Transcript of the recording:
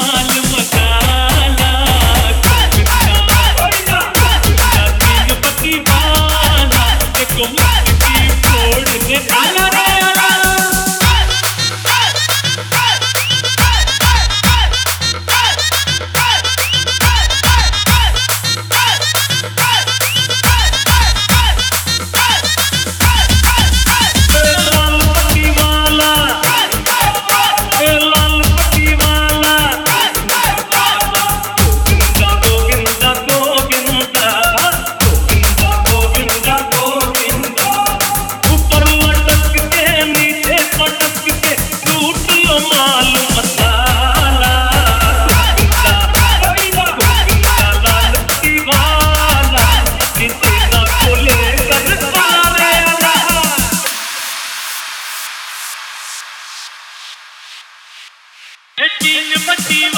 المسار பட்டி